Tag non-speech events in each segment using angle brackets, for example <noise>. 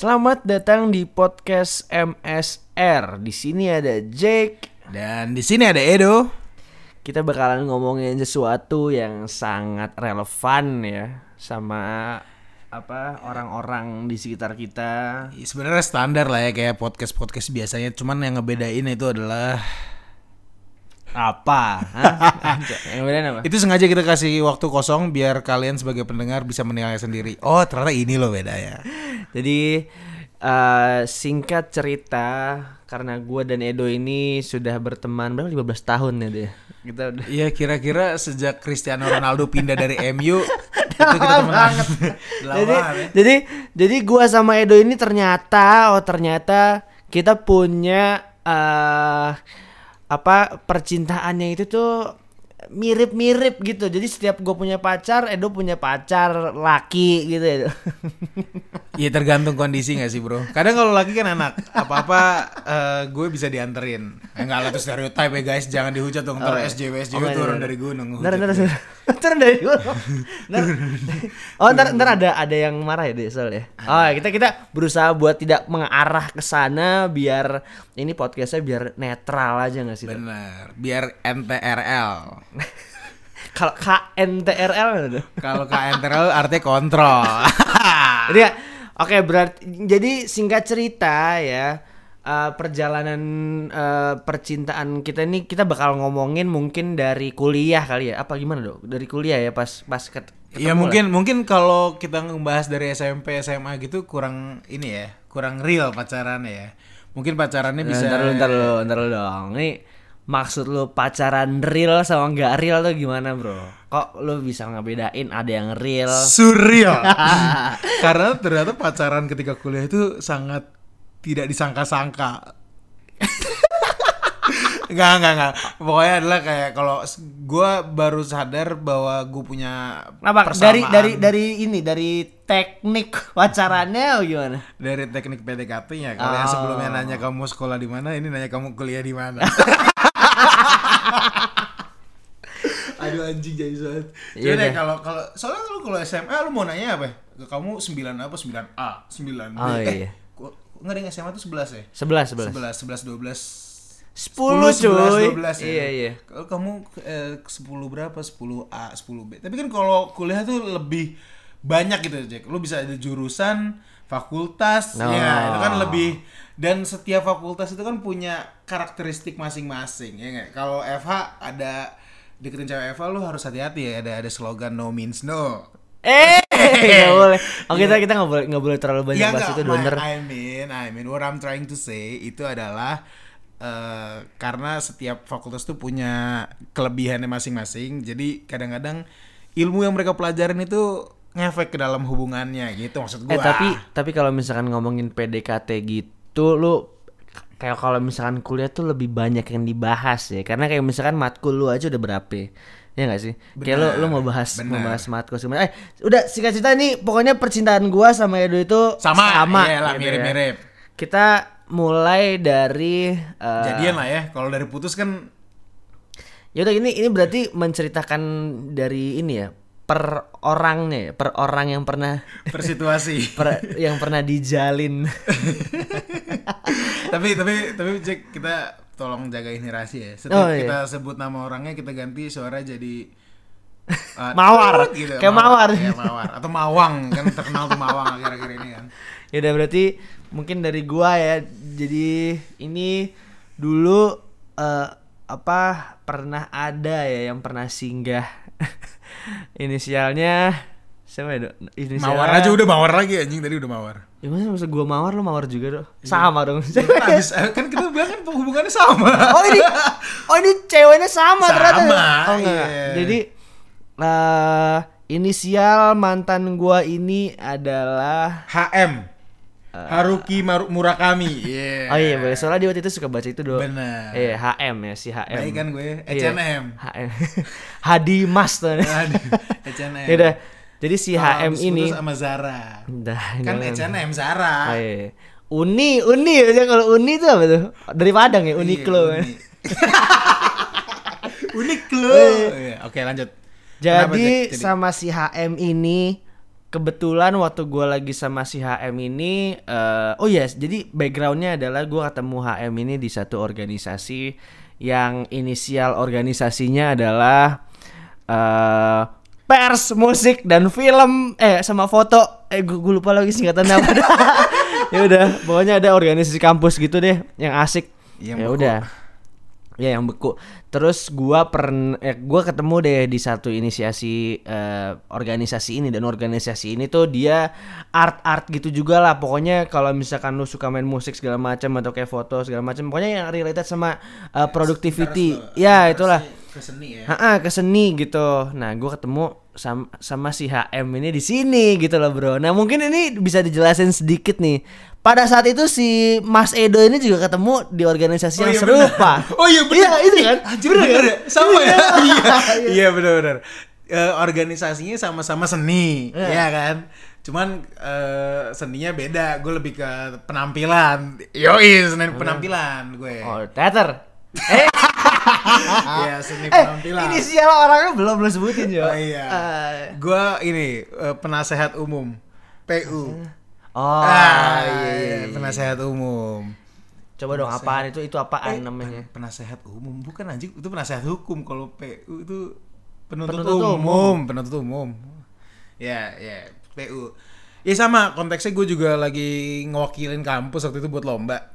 Selamat datang di podcast MSR. Di sini ada Jake. Dan di sini ada Edo. Kita bakalan ngomongin sesuatu yang sangat relevan ya sama apa orang-orang di sekitar kita. Ya, Sebenarnya standar lah ya kayak podcast podcast biasanya. Cuman yang ngebedain itu adalah Apa? Hah? <laughs> yang bedain apa? itu sengaja kita kasih waktu kosong biar kalian sebagai pendengar bisa menilai sendiri. Oh ternyata ini loh bedanya. <laughs> Jadi eh, singkat cerita karena gue dan Edo ini sudah berteman berapa 15 tahun ya dia. Kita udah Iya kira-kira sejak Cristiano Ronaldo pindah dari <laughs> MU itu kita teman banget. jadi jadi jadi gua sama Edo ini ternyata oh ternyata kita punya eh apa percintaannya itu tuh mirip-mirip gitu. Jadi setiap gue punya pacar, Edo punya pacar laki gitu ya. Iya tergantung kondisi gak sih bro Kadang kalau lagi kan enak Apa-apa eh, gue bisa dianterin Enggak lah itu stereotype ya guys Jangan dihujat dong Ntar SJW SJW Oh, turun iya. dari gunung Ntar, ntar, ntar, <laughs> dari gunung. Oh, ntar, ntar ada ada yang marah ya deh soalnya. Oh, kita kita berusaha buat tidak mengarah ke sana biar ini podcastnya biar netral aja nggak sih? Bener Biar NTRL Kalau KNTRL. Kalau KNTRL artinya kontrol Jadi <laughs> ya, oke berarti jadi singkat cerita ya eh, perjalanan eh, percintaan kita ini kita bakal ngomongin mungkin dari kuliah kali ya. Apa gimana dok? Dari kuliah ya pas pas ket- Ya lah. mungkin mungkin kalau kita ngebahas dari SMP SMA gitu kurang ini ya Kurang real pacarannya ya Mungkin pacarannya Nah, bisa Ntar dulu, ntar dulu, ntar dulu dong. Ini maksud lu pacaran real sama nggak real tuh gimana bro? Kok lu bisa ngebedain ada yang real? surreal <laughs> Karena ternyata pacaran ketika kuliah itu sangat tidak disangka-sangka <laughs> Enggak, enggak, enggak. Pokoknya adalah kayak kalau gue baru sadar bahwa gue punya Apa? Dari persamaan dari dari ini dari teknik pacarannya atau gimana? dari teknik PDKT-nya. Kalau yang Oh. sebelumnya nanya kamu sekolah di mana, ini nanya kamu kuliah di mana. <laughs> <laughs> Aduh anjing jadi banget. Iya deh kalau kalau soalnya lu kalau SMA lu mau nanya apa? Ke kamu 9 apa? 9A, 9B. Oh, eh, iya. kok enggak ada yang SMA tuh 11 ya? Sebelas sebelas. 11, 11, 12 Sepuluh cuy. 12 ya. Iya iya. Kalau kamu eh, 10 berapa? 10A, 10B. Tapi kan kalau kuliah tuh lebih banyak gitu, Jack. Lu bisa ada jurusan, fakultas, No. ya itu kan lebih dan setiap fakultas itu kan punya karakteristik masing-masing, ya nggak? Kalau FH ada deketin cewek FH lu harus hati-hati ya, ada ada slogan no means no. Eh, <laughs> nggak boleh. Oh kita kita nggak boleh nggak boleh terlalu banyak Ya bahas nggak, itu doner. I mean, I mean, what I'm trying to say itu adalah eh, karena setiap fakultas tuh punya kelebihannya masing-masing. Jadi kadang-kadang ilmu yang mereka pelajarin itu ngefek ke dalam hubungannya gitu maksud gua. Eh tapi tapi kalau misalkan ngomongin PDKT gitu lu kayak kalau misalkan kuliah tuh lebih banyak yang dibahas ya karena kayak misalkan matkul lu aja udah berapa ya nggak sih kayak lu lu mau bahas benar. mau bahas matkul sebenarnya eh udah singkat cerita nih pokoknya percintaan gua sama Edo itu sama, sama iyalah, gitu ya. mirip-mirip. kita mulai dari eh, Jadian lah ya. Kalau dari putus kan Ya udah ini ini berarti menceritakan dari ini ya per orangnya ya, per orang yang pernah per situasi. <laughs> per, yang pernah dijalin. <laughs> tapi tapi tapi Jack kita tolong jaga ini rahasia ya. Setiap Oh, iya. kita sebut nama orangnya kita ganti suara jadi <laughs> uh, Mawar. tut Kayak mawar. Kayak mawar atau mawang kan terkenal tuh mawang akhir-akhir ini kan. ya udah berarti mungkin dari gua ya. Jadi ini dulu eh, apa pernah ada ya yang pernah singgah inisialnya siapa ya Dok? Inisialnya Mawar aja udah mawar lagi anjing tadi udah mawar. Ya masa masa gua mawar lu mawar juga dong. Iya. Sama dong. Habis kan kita bilang kan hubungannya sama. oh ini oh ini ceweknya sama, Sama, ternyata. Oh enggak. iya. Jadi eh inisial mantan gua ini adalah HM. Haruki Maru- Murakami. Iya. Oh iya boleh soalnya dia waktu itu suka baca itu doang. Bener. Iya HM ya si HM. Baik kan gue, Iya. H&M. HM. <laughs> Hadi Mas tuh. Aduh, H&M. <laughs> Ya udah. Jadi si Oh, HM ini sama Zara. Dah, Kan. H&M Zara. Oh, iya. Uni, Uni ya kalau Uni itu apa tuh? Dari Padang ya, Uniqlo. Iya, ya. Uni. <laughs> Uniqlo. Iya, Oke, lanjut. Kenapa, Jadi Jack? sama si HM ini kebetulan waktu gue lagi sama si HM ini, eh, oh yes, jadi backgroundnya adalah gue ketemu HM ini di satu organisasi yang inisial organisasinya adalah eh pers, musik dan film, eh sama foto, eh gue lupa lagi singkatannya apa. <laughs> ya udah, pokoknya ada organisasi kampus gitu deh, yang asik. Ya udah. Ya yang beku. Terus gua pern eh, gua ketemu deh di satu inisiasi eh, organisasi ini dan organisasi ini tuh dia art-art gitu juga lah. Pokoknya kalau misalkan lu suka main musik segala macam atau kayak foto segala macam, pokoknya yang related sama eh, productivity. Ya, itulah. ke seni ya Ha ke seni gitu. Nah, gua ketemu sama, sama si HM ini di sini gitu loh, Bro. Nah, mungkin ini bisa dijelasin sedikit nih. Pada saat itu si Mas Edo ini juga ketemu di organisasi yang iya, serupa. benar. <laughs> Oh iya benar. Iya, itu kan. Anjir, bener, ya? Sama ya? <laughs> Iya. Iya benar-benar. Eh, organisasinya sama-sama seni, Iya. ya kan? Cuman eh, seninya beda. Gue lebih ke penampilan. Yoi, seni penampilan gue. Oh, teater. Eh, <laughs> Iya, seni eh penampilan. inisial orangnya belum belum sebutin jo. Oh iya. Eh, Gua ini eh, penasehat umum. PU. oh, ah, iya, iya, iya. penasehat umum. Coba dong apaan itu itu apaan Eh, namanya? pen- Penasehat umum bukan anjing itu penasehat hukum kalau PU itu penuntut, Penuntut umum. umum. penuntut umum. Ya, ya, PU. Ya sama, konteksnya gue juga lagi ngewakilin kampus waktu itu buat lomba.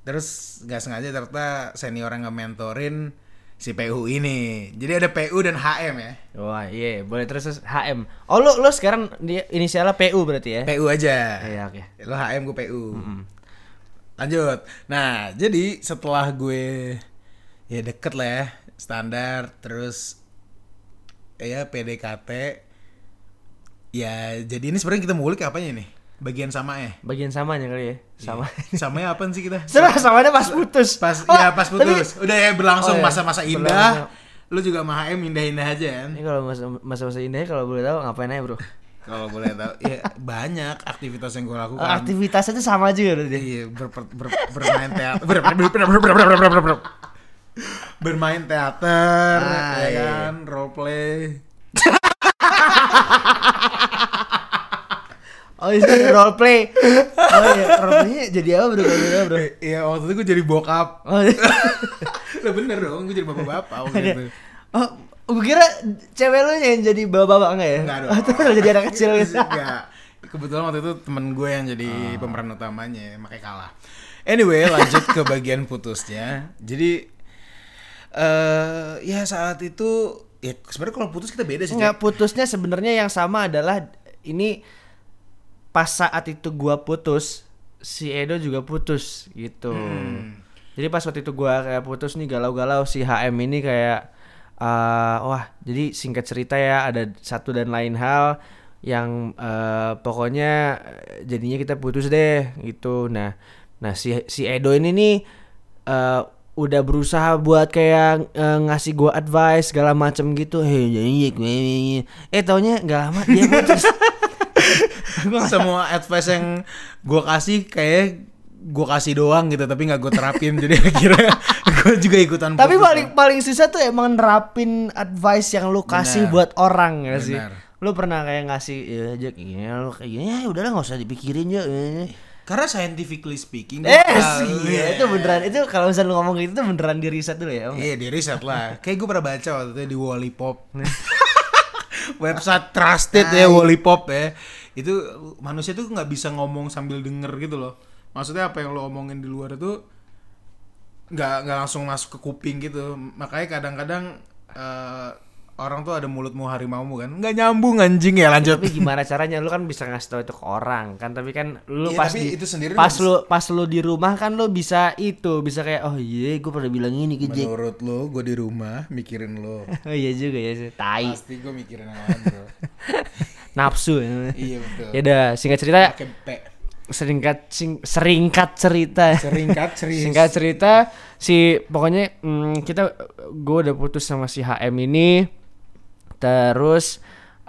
Terus nggak sengaja ternyata senior yang nge-mentorin si PU ini. Jadi ada PU dan HM ya. Wah, iya, boleh terus terus HM. Oh, lu lu sekarang dia inisialnya PU berarti ya? PU aja. Iya, oke. Lo HM gue PU. Lanjut. Nah, jadi setelah gue ya deket lah ya, standar terus ya PDKT ya jadi ini sebenarnya kita ngulik apanya nih? Bagian sama ya? Bagian samanya kali ya. Sama. Samanya apa sih kita? Sama samanya pas putus. Pas Oh, ya pas tapi- putus. Udah ya berlangsung Oh, iya. masa-masa indah. Lu juga sama HM indah-indah aja kan? Ini kalau masa masa masa indah kalau boleh tahu ngapain aja, Bro? Kalau boleh tahu ya banyak aktivitas yang gue lakukan. Aktivitasnya tuh sama juga berarti. Iya, ber, ber- ber- bermain teater, ber, ber, ber, ber, ber, ber, ber, ber, ber, ber. bermain teater, Ah, ya iya. kan, role play. <laughs> Oh, itu role play. Oh iya, role playnya jadi apa, Bro? Tahu, Bro? Iya, waktu itu gue jadi bokap. Oh, iya. <laughs> Lah bener dong, gue jadi bapak-bapak waktu itu. oh gue kira cewek lu yang jadi bapak-bapak enggak ya? Enggak dong. Oh, lu jadi anak kecil gitu. <laughs> Enggak. Kebetulan waktu itu temen gue yang jadi pemeran utamanya, makanya kalah. Anyway, lanjut ke bagian putusnya. Jadi eh ya saat itu ya sebenarnya kalau putus kita beda sih. Enggak, putusnya sebenarnya yang sama adalah ini pas saat itu gua putus, si Edo juga putus gitu. Hmm. Jadi pas waktu itu gua kayak putus nih galau-galau si HM ini kayak eh, wah, jadi singkat cerita ya ada satu dan lain hal yang eh, pokoknya jadinya kita putus deh gitu. Nah, nah si si Edo ini nih eh, udah berusaha buat kayak eh, ngasih gua advice segala macem gitu. Hei, jadi eh taunya nggak lama dia putus. <laughs> Semua advice yang gue kasih kayak gue kasih doang gitu tapi nggak gue terapin jadi <laughs> akhirnya gue juga ikutan Tapi putus paling paling susah tuh emang nerapin advice yang lu kasih Benar. buat orang ya sih. Lu pernah kayak ngasih ya Jack ini lu kayak ya udahlah nggak usah dipikirin ya. Eh, karena scientifically speaking eh gua- sih iya. ya, itu beneran itu kalau misalnya lu ngomong gitu tuh beneran di riset dulu ya. Iya di riset lah kayak gue pernah baca waktu itu di Wallipop <laughs> website trusted ya Wallipop ya itu manusia tuh nggak bisa ngomong sambil denger gitu loh maksudnya apa yang lo omongin di luar itu nggak nggak langsung masuk ke kuping gitu makanya kadang-kadang eh, orang tuh ada mulutmu harimaumu kan nggak nyambung anjing ya lanjut Tapi gimana caranya lu kan bisa ngasih tahu itu ke orang kan tapi kan lu Iya, pas di itu sendiri pas lu pas lu di rumah kan lu bisa itu bisa kayak oh iya gue pernah bilang ini ke Jack. menurut lo gue di rumah mikirin lo <laughs> Oh iya juga ya sih. Tai. pasti gue mikirin bro <laughs> Nafsu. iya betul. Ya udah singkat cerita. Seringkat sing, seringkat cerita. Seringkat serius singkat cerita. Si pokoknya mm, kita gue udah putus sama si HM ini. Terus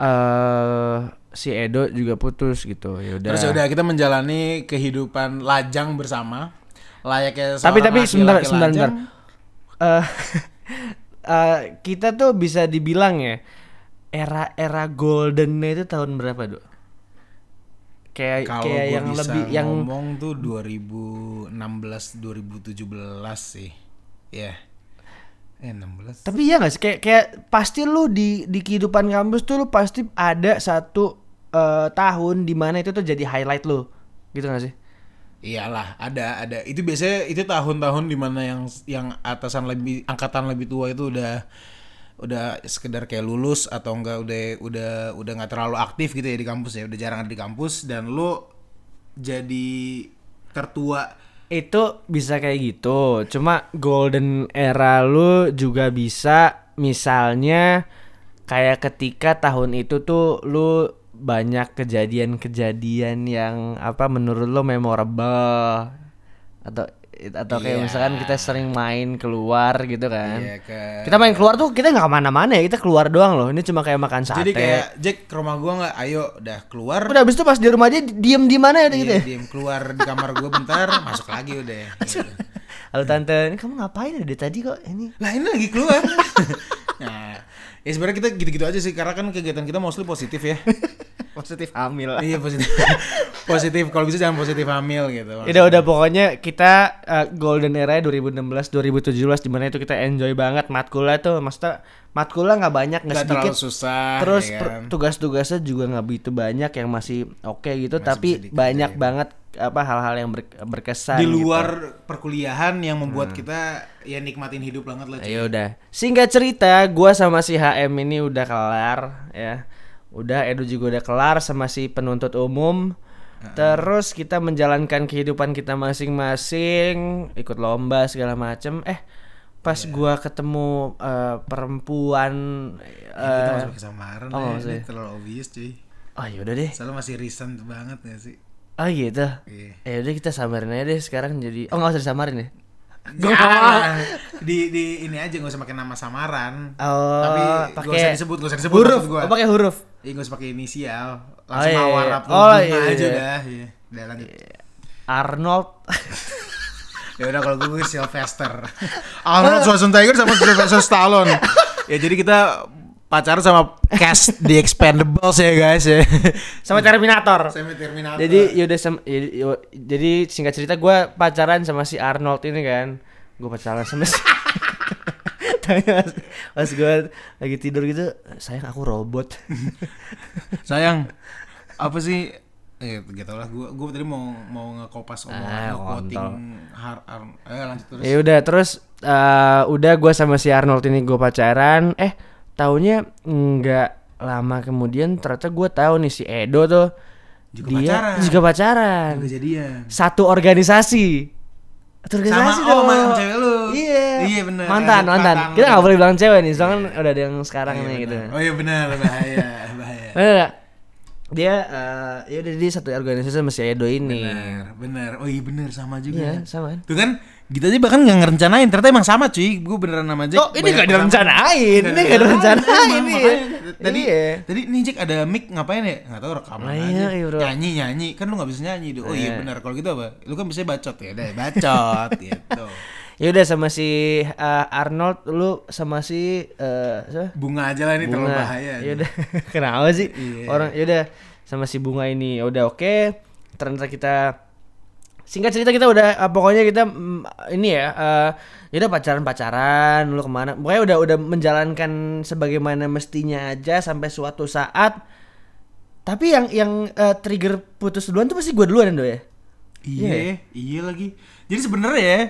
eh si Edo juga putus gitu. Ya udah. Terus udah kita menjalani kehidupan lajang bersama. Layaknya tapi seorang tapi sebentar sebentar sebentar. Eh, <laughs> eh, kita tuh bisa dibilang ya era era goldennya itu tahun berapa dok kayak Kalau kayak yang bisa lebih yang ngomong tuh 2016 2017 sih. Ya. Eh 16. tapi iya gak sih kayak kayak pasti lu di di kehidupan kampus tuh lu pasti ada satu eh, tahun di mana itu tuh jadi highlight lu gitu gak sih Iyalah, ada ada. Itu biasanya itu tahun-tahun di mana yang yang atasan lebih angkatan lebih tua itu udah udah sekedar kayak lulus atau enggak udah udah udah nggak terlalu aktif gitu ya di kampus ya, udah jarang ada di kampus dan lu jadi tertua. Itu bisa kayak gitu cuma golden era lu juga bisa misalnya kayak ketika tahun itu tuh lu banyak kejadian-kejadian yang apa menurut lo memorable atau atau kayak Iya. misalkan kita sering main keluar gitu kan Iya, ke- kita main keluar tuh kita nggak ke mana-mana ya kita keluar doang loh ini cuma kayak makan sate Jadi kayak Jack ke rumah gua nggak? Ayo, udah keluar. udah habis itu pas di rumah dia diem di mana ya Iya, gitu ya diem keluar di kamar gua bentar, <laughs> masuk lagi udah. Gitu. halo tante ini kamu ngapain ya dari tadi kok ini Lah ini lagi keluar. <laughs> nah, ya sebenarnya kita gitu-gitu aja sih karena kan kegiatan kita mostly positif ya. <laughs> positif hamil iya positif. <laughs> positif kalau bisa jangan positif hamil gitu. Udah udah pokoknya kita uh, golden era 2016 2017 di mana itu kita enjoy banget matkulnya tuh maksudnya matkulnya nggak banyak nggak sedikit susah. terus ya kan? tugas-tugasnya juga nggak begitu banyak yang masih oke gitu Masih tapi banyak dikerjain. banget apa hal-hal yang ber- berkesan di gitu. luar perkuliahan yang membuat kita ya nikmatin hidup banget lah. Ya udah. Singkat cerita, gua sama si HM ini udah kelar ya. Udah Edu juga udah kelar sama si penuntut umum. Terus kita menjalankan kehidupan kita masing-masing, ikut lomba segala macem. Eh, pas gua ketemu eh, perempuan Ya, kita eh masuk kesamaran oh, ya. Ini terlalu obvious cuy. Oh yaudah deh. Soalnya masih recent banget gak sih? Oh gitu. Iya. Ya udah kita samarin aja deh sekarang jadi Oh nggak usah disamarin ya? Gua Ya, nggak mau. di di ini aja gak usah pakai nama samaran. Oh, Tapi gak pakai usah disebut, gak usah disebut huruf. gua. Oh, pakai huruf. Iya gak usah pakai inisial. Langsung iya, mawar iya. up Oh, bunga iya, aja iya. udah. Iya. Udah lanjut. Arnold. <laughs> Ya udah kalau gue Sylvester. <laughs> Arnold Schwarzenegger sama Sylvester Stallone. <laughs> ya jadi kita pacaran sama cast <laughs> The Expendables ya guys ya. sama Terminator. Sama Terminator. Jadi yaudah sem- y- y- jadi singkat cerita gue pacaran sama si Arnold ini kan. Gue pacaran sama si <laughs> Tanya pas, pas gue lagi tidur gitu, sayang aku robot. <laughs> sayang apa sih Eh, gak tau lah, gue gue tadi mau mau ngekopas omongan Ah, kontol. har, ar, eh lanjut terus. ya udah terus eh, udah gue sama si Arnold ini gue pacaran. Eh taunya nggak lama kemudian ternyata gue tahu nih si Edo tuh Juga dia pacaran. juga pacaran. Udah jadian. Satu organisasi. Satu Sama organisasi oh, dong. sama cewek lu. Iya. Iya benar. Mantan, mantan. Kita nggak boleh bilang cewek nih, soalnya kan udah ada yang sekarang Iya, nih gitu. benar. Oh iya benar, bahaya, bahaya. Bener nggak? Dia eh ya udah dia satu organisasi sama si Edo ini. Benar, benar. Oh iya benar sama juga. Iya, sama. Tuh kan kita aja bahkan nggak ngerencanain ternyata emang sama cuy gue beneran nama Jack Oh, ini kesamaan. direncanain. Ini nggak direncanain emang, ini. tadi Iya. tadi nih Jack ada mic ngapain ya nggak tahu rekaman Oh, aja iya, iya, bro. nyanyi nyanyi kan lu nggak bisa nyanyi oh iya Iya. benar kalau gitu apa lu kan bisa bacot ya udah bacot <laughs> gitu Ya udah sama si eh, Arnold lu sama si eh siapa? bunga aja lah ini terlalu bahaya Ya udah. <laughs> Kenapa sih? Iya. Orang ya udah sama si bunga ini. Ya udah oke. Ternyata kita singkat cerita kita udah eh, pokoknya kita mm, ini ya eh ya udah pacaran-pacaran lu ke mana pokoknya udah udah menjalankan sebagaimana mestinya aja sampai suatu saat tapi yang yang eh, trigger putus duluan tuh pasti gue duluan do ya iya iya lagi jadi sebenarnya ya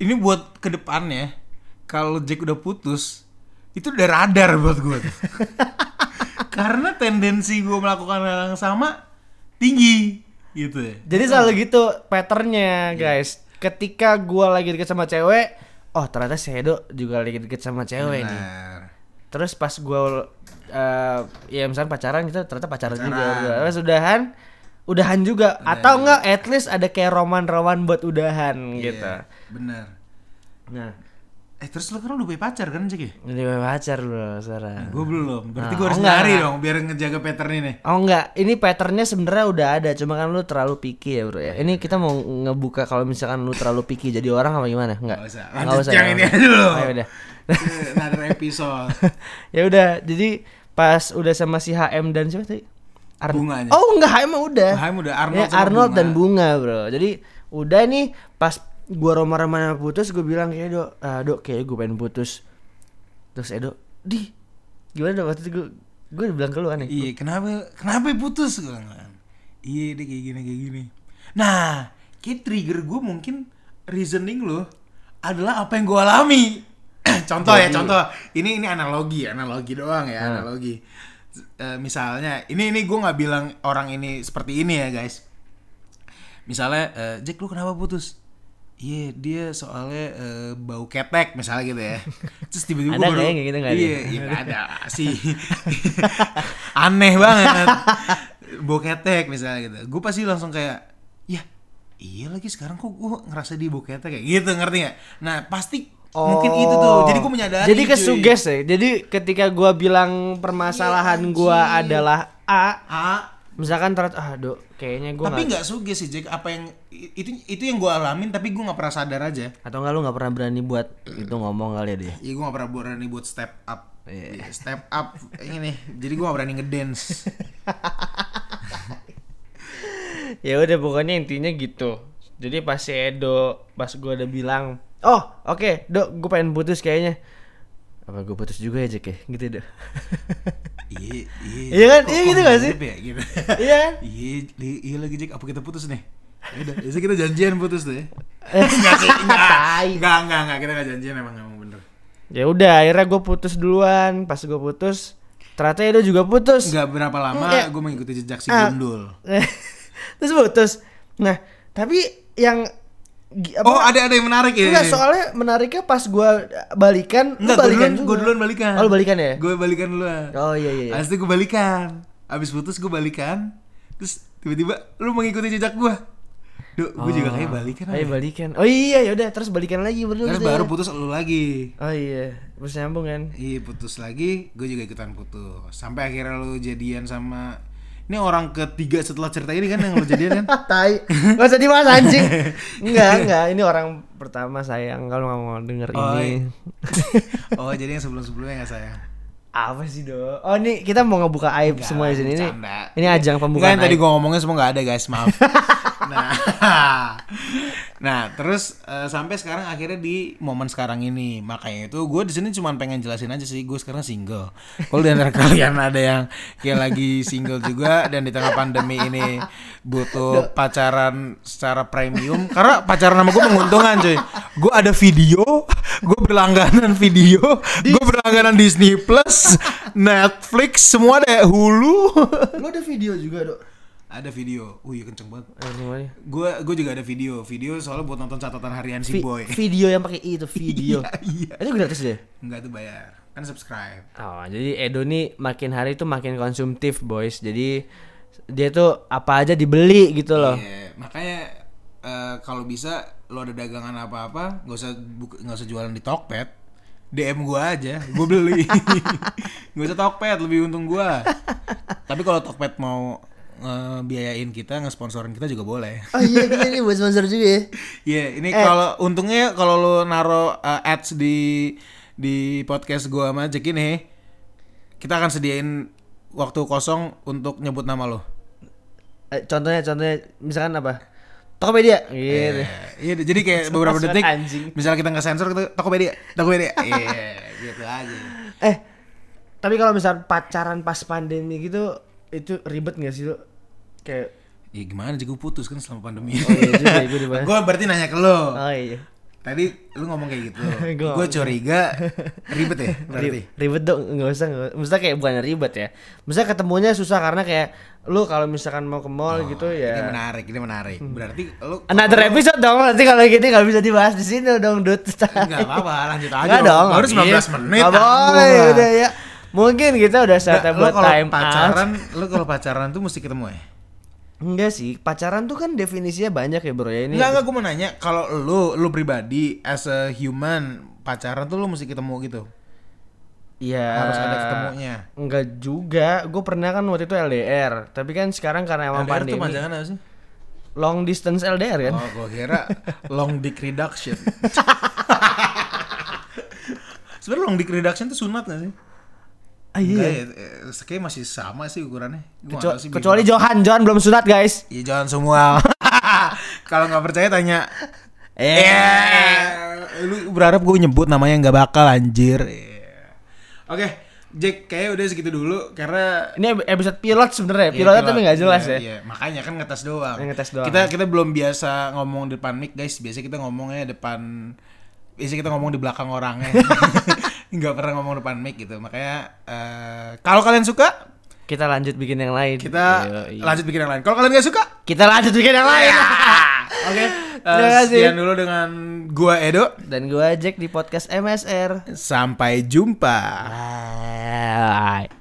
ini buat ke depannya kalau Jack udah putus itu udah radar buat gue <laughs> karena tendensi gue melakukan hal yang sama tinggi gitu ya Jadi selalu gitu patternnya guys. Ketika gua lagi deket sama cewek, oh ternyata si Edo juga lagi deket sama cewek nih. Benar. Terus pas gua eh ya misalnya pacaran kita ternyata pacaran, juga. Pacaran. Udah. Terus udahan, udahan juga. Atau enggak at least ada kayak roman-roman buat udahan gitu. Iya, benar Nah, eh terus lu kan udah punya pacar kan Jack ya jadi pacar lu sekarang. gue belum berarti Ah, gue harus oh, enggak. nyari dong biar ngejaga pattern ini Oh enggak, ini patternnya sebenarnya udah ada, cuma kan lu terlalu picky ya bro ya. Ini kita mau ngebuka kalau misalkan lu terlalu picky jadi orang apa gimana? Enggak. Nggak usah. Lanjut yang ya. ini aja dulu. Oh, ya udah. another episode <laughs> ya udah, jadi pas udah sama si HM dan siapa tadi? Ar- Bunganya. Oh enggak, HM udah. HM udah, Arnold Ya, Arnold Bunga. dan Bunga, Bro. Jadi udah nih pas gua romar-romar putus gue bilang kayak dok, ah, dok kayak gue pengen putus. Terus Edo, di gimana dok waktu itu gue gue bilang ke lu aneh. Iya, kenapa kenapa putus gue bilang. Iya, dia kayak gini kayak gini. Nah, kayak trigger gue mungkin reasoning lo adalah apa yang gue alami. <clears throat> contoh ya, Jadi- contoh. Ini ini analogi, analogi doang ya, Hmm. analogi. Eh, misalnya, ini ini gue nggak bilang orang ini seperti ini ya, guys. Misalnya, eh, Jack lu kenapa putus? Iya dia soalnya eh, bau ketek misalnya gitu ya. <laughs> Terus tiba-tiba Ada kayak gitu nggak ada? Iya, iya ada sih. <laughs> Aneh banget. Bau ketek misalnya gitu. Gue pasti langsung kayak, ya iya lagi sekarang kok gue ngerasa dia bau ketek kayak gitu ngerti nggak? Nah pasti mungkin itu tuh. Jadi gue menyadari. Oh. Jadi kesuges ya. Jadi ketika gua bilang permasalahan Iya, gua anjing. adalah A, Ah, misalkan ternyata ah dok kayaknya gua tapi nggak nggak suges sih Jack. Apa yang itu itu yang gue alamin tapi gue nggak pernah sadar aja. atau nggak lu nggak pernah berani buat itu ngomong kali ya dia. Iya gue gak pernah berani buat step up Iya. Iya, Step up Ini nih Jadi gue gak berani ngedance <laughs> ya udah pokoknya intinya gitu jadi pas si Edo pas gue udah bilang oh oke dok gue pengen putus kayaknya apa gue putus juga ya Jack ya gitu dok <laughs> Iya Iya Iya kan? Iya gitu gak sih? ya? Gitu. iya kan <laughs> Iya Iya lagi Jack Apa kita putus nih Yaudah Biasa kita janjian putus tuh ya Eh, <laughs> Enggak sih Enggak tai. Enggak Enggak Enggak Kita gak janjian emang Emang bener ya udah akhirnya gue putus duluan pas gue putus ternyata Edo juga putus Enggak berapa lama Enggak. Gue mengikuti jejak si Ah. Gundul <laughs> terus putus nah tapi yang apa- Oh ada ada yang menarik ya Enggak, soalnya menariknya pas gua balikan, lu Enggak gue balikan. Gue duluan balikan Oh, lu balikan ya? Gue balikan duluan Oh iya iya. iya. Habis itu gue balikan Habis putus gue balikan Terus tiba-tiba Lu mengikuti jejak gue Duh gue juga kayak balikan Oh, iya aja. balikan. Oh iya ya udah terus balikan lagi berdua. Terus gitu ya. baru putus lu lagi Oh iya, terus nyambung kan. Iya putus lagi Gue juga ikutan putus Sampai akhirnya lu jadian sama Ini orang ketiga setelah cerita ini kan yang lu jadian kan <laughs> Tai. Gak usah dibahas anjing. <laughs> enggak, enggak. Ini orang pertama sayang kalau nggak mau denger Oh, ini. Oh jadi yang sebelum-sebelumnya gak sayang Apa sih, Do? Oh, ini kita mau ngebuka aib Enggak, semua di sini. Ini, ini ajang Enggak pembukaan yang tadi gue ngomongnya semua gak ada guys maaf <laughs> Nah Nah terus eh, sampai sekarang akhirnya di momen sekarang ini. Makanya itu gue di sini cuma pengen jelasin aja sih Gue sekarang single. Kalau di antara <laughs> kalian ada yang kayak lagi single juga Dan di tengah pandemi ini butuh pacaran secara premium Karena pacaran sama gue menguntungkan cuy. Gue ada video Gue berlangganan video Gue berlangganan Disney Plus Netflix Semua ada Hulu. Lu ada video juga, Dok? Ada video, wih kenceng banget. Gue gue juga ada video, video soalnya buat nonton catatan harian si Vi- boy. Video yang pakai i itu <laughs> video. Iya, iya. Itu gratis deh. Enggak tuh bayar, kan subscribe. Oh, jadi Edo nih makin hari tuh makin konsumtif, boys. Jadi dia tuh apa aja dibeli gitu loh. Iya, makanya eh, kalau bisa lo ada dagangan apa-apa, nggak usah nggak usah jualan di Tokped. DM gua aja, gue beli. <laughs> Gak usah Tokped, lebih untung gua. <laughs> Tapi kalau Tokped mau ngebiayain kita, ngesponsorin kita juga boleh. <laughs> Oh iya, iya ini buat sponsor juga ya. Iya, ini Eh. kalau untungnya kalau lo naro uh, ads di di podcast gua sama Jack ini, kita akan sediain waktu kosong untuk nyebut nama lo. Eh, contohnya, contohnya misalkan apa? Tokopedia gitu. Eh, Iya, jadi kayak <laughs> beberapa detik, anjing. misalnya kita nggak sensor, kita Tokopedia, Tokopedia, <laughs> iya, gitu aja. Eh, tapi kalau misal pacaran pas pandemi gitu itu ribet gak sih lo? Kayak Ya gimana juga putus kan selama pandemi. Oh iya juga, gue dibahas. Berarti nanya ke lo. Oh iya. Tadi lu ngomong kayak gitu. <laughs> Gue curiga <laughs> ribet ya berarti. Ribet, dong, nggak usah, nggak. Maksudnya kayak bukan ribet ya. Maksudnya ketemunya susah karena kayak lu kalau misalkan mau ke mall gitu Oh, Ini ya. menarik, ini menarik. Berarti lu Another episode dong, nanti kalau gini nggak bisa dibahas di sini dong, Dut. Enggak apa-apa, lanjut aja. Enggak dong. Baru nggak 19 bisa. menit. Nggak tanggung boleh, udah ya. Mungkin kita udah saatnya Nggak, buat time pacaran, lu kalau pacaran tuh mesti ketemu ya? Enggak sih, pacaran tuh kan definisinya banyak ya bro ya ini. Enggak, enggak, gue mau nanya, kalau lu, lu pribadi as a human, pacaran tuh lu mesti ketemu gitu. Iya. Harus ada ketemunya. Enggak juga, gue pernah kan waktu itu LDR, tapi kan sekarang karena emang LDR pandemi. panjangan apa sih? Long distance LDR kan? Oh, gue kira long dick reduction. <laughs> Sebenarnya long dick reduction tuh sunat gak sih? Ah, iya. Enggak ya, eh, masih sama sih ukurannya. Kecu- tahu sih, kecuali bingung. Johan, Johan belum sunat guys. Iya jangan semua. <laughs> Kalau nggak percaya tanya. Eh. Eh, lu berharap gue nyebut namanya nggak bakal anjir. Iya. Oke, Jack kayaknya udah segitu dulu karena Ini episode pilot sebenarnya, Iya, pilotnya pilot. tapi nggak jelas Iya, ya. Iya, makanya kan ngetes doang. Ngetes doang. Kita kita belum biasa ngomong depan mic, guys. Biasa kita ngomongnya depan biasa kita ngomong di belakang orangnya. <laughs> Nggak pernah ngomong depan mic gitu. Makanya eh, kalau kalian suka, Kita lanjut bikin yang lain. kita Yoi. lanjut bikin yang lain. Kalau kalian nggak suka, Kita lanjut bikin yang lain. <laughs> oke. Terima Eh, kasih. Sekian dulu dengan gua Edo. Dan gua Jack di podcast MSR. Sampai jumpa. Bye.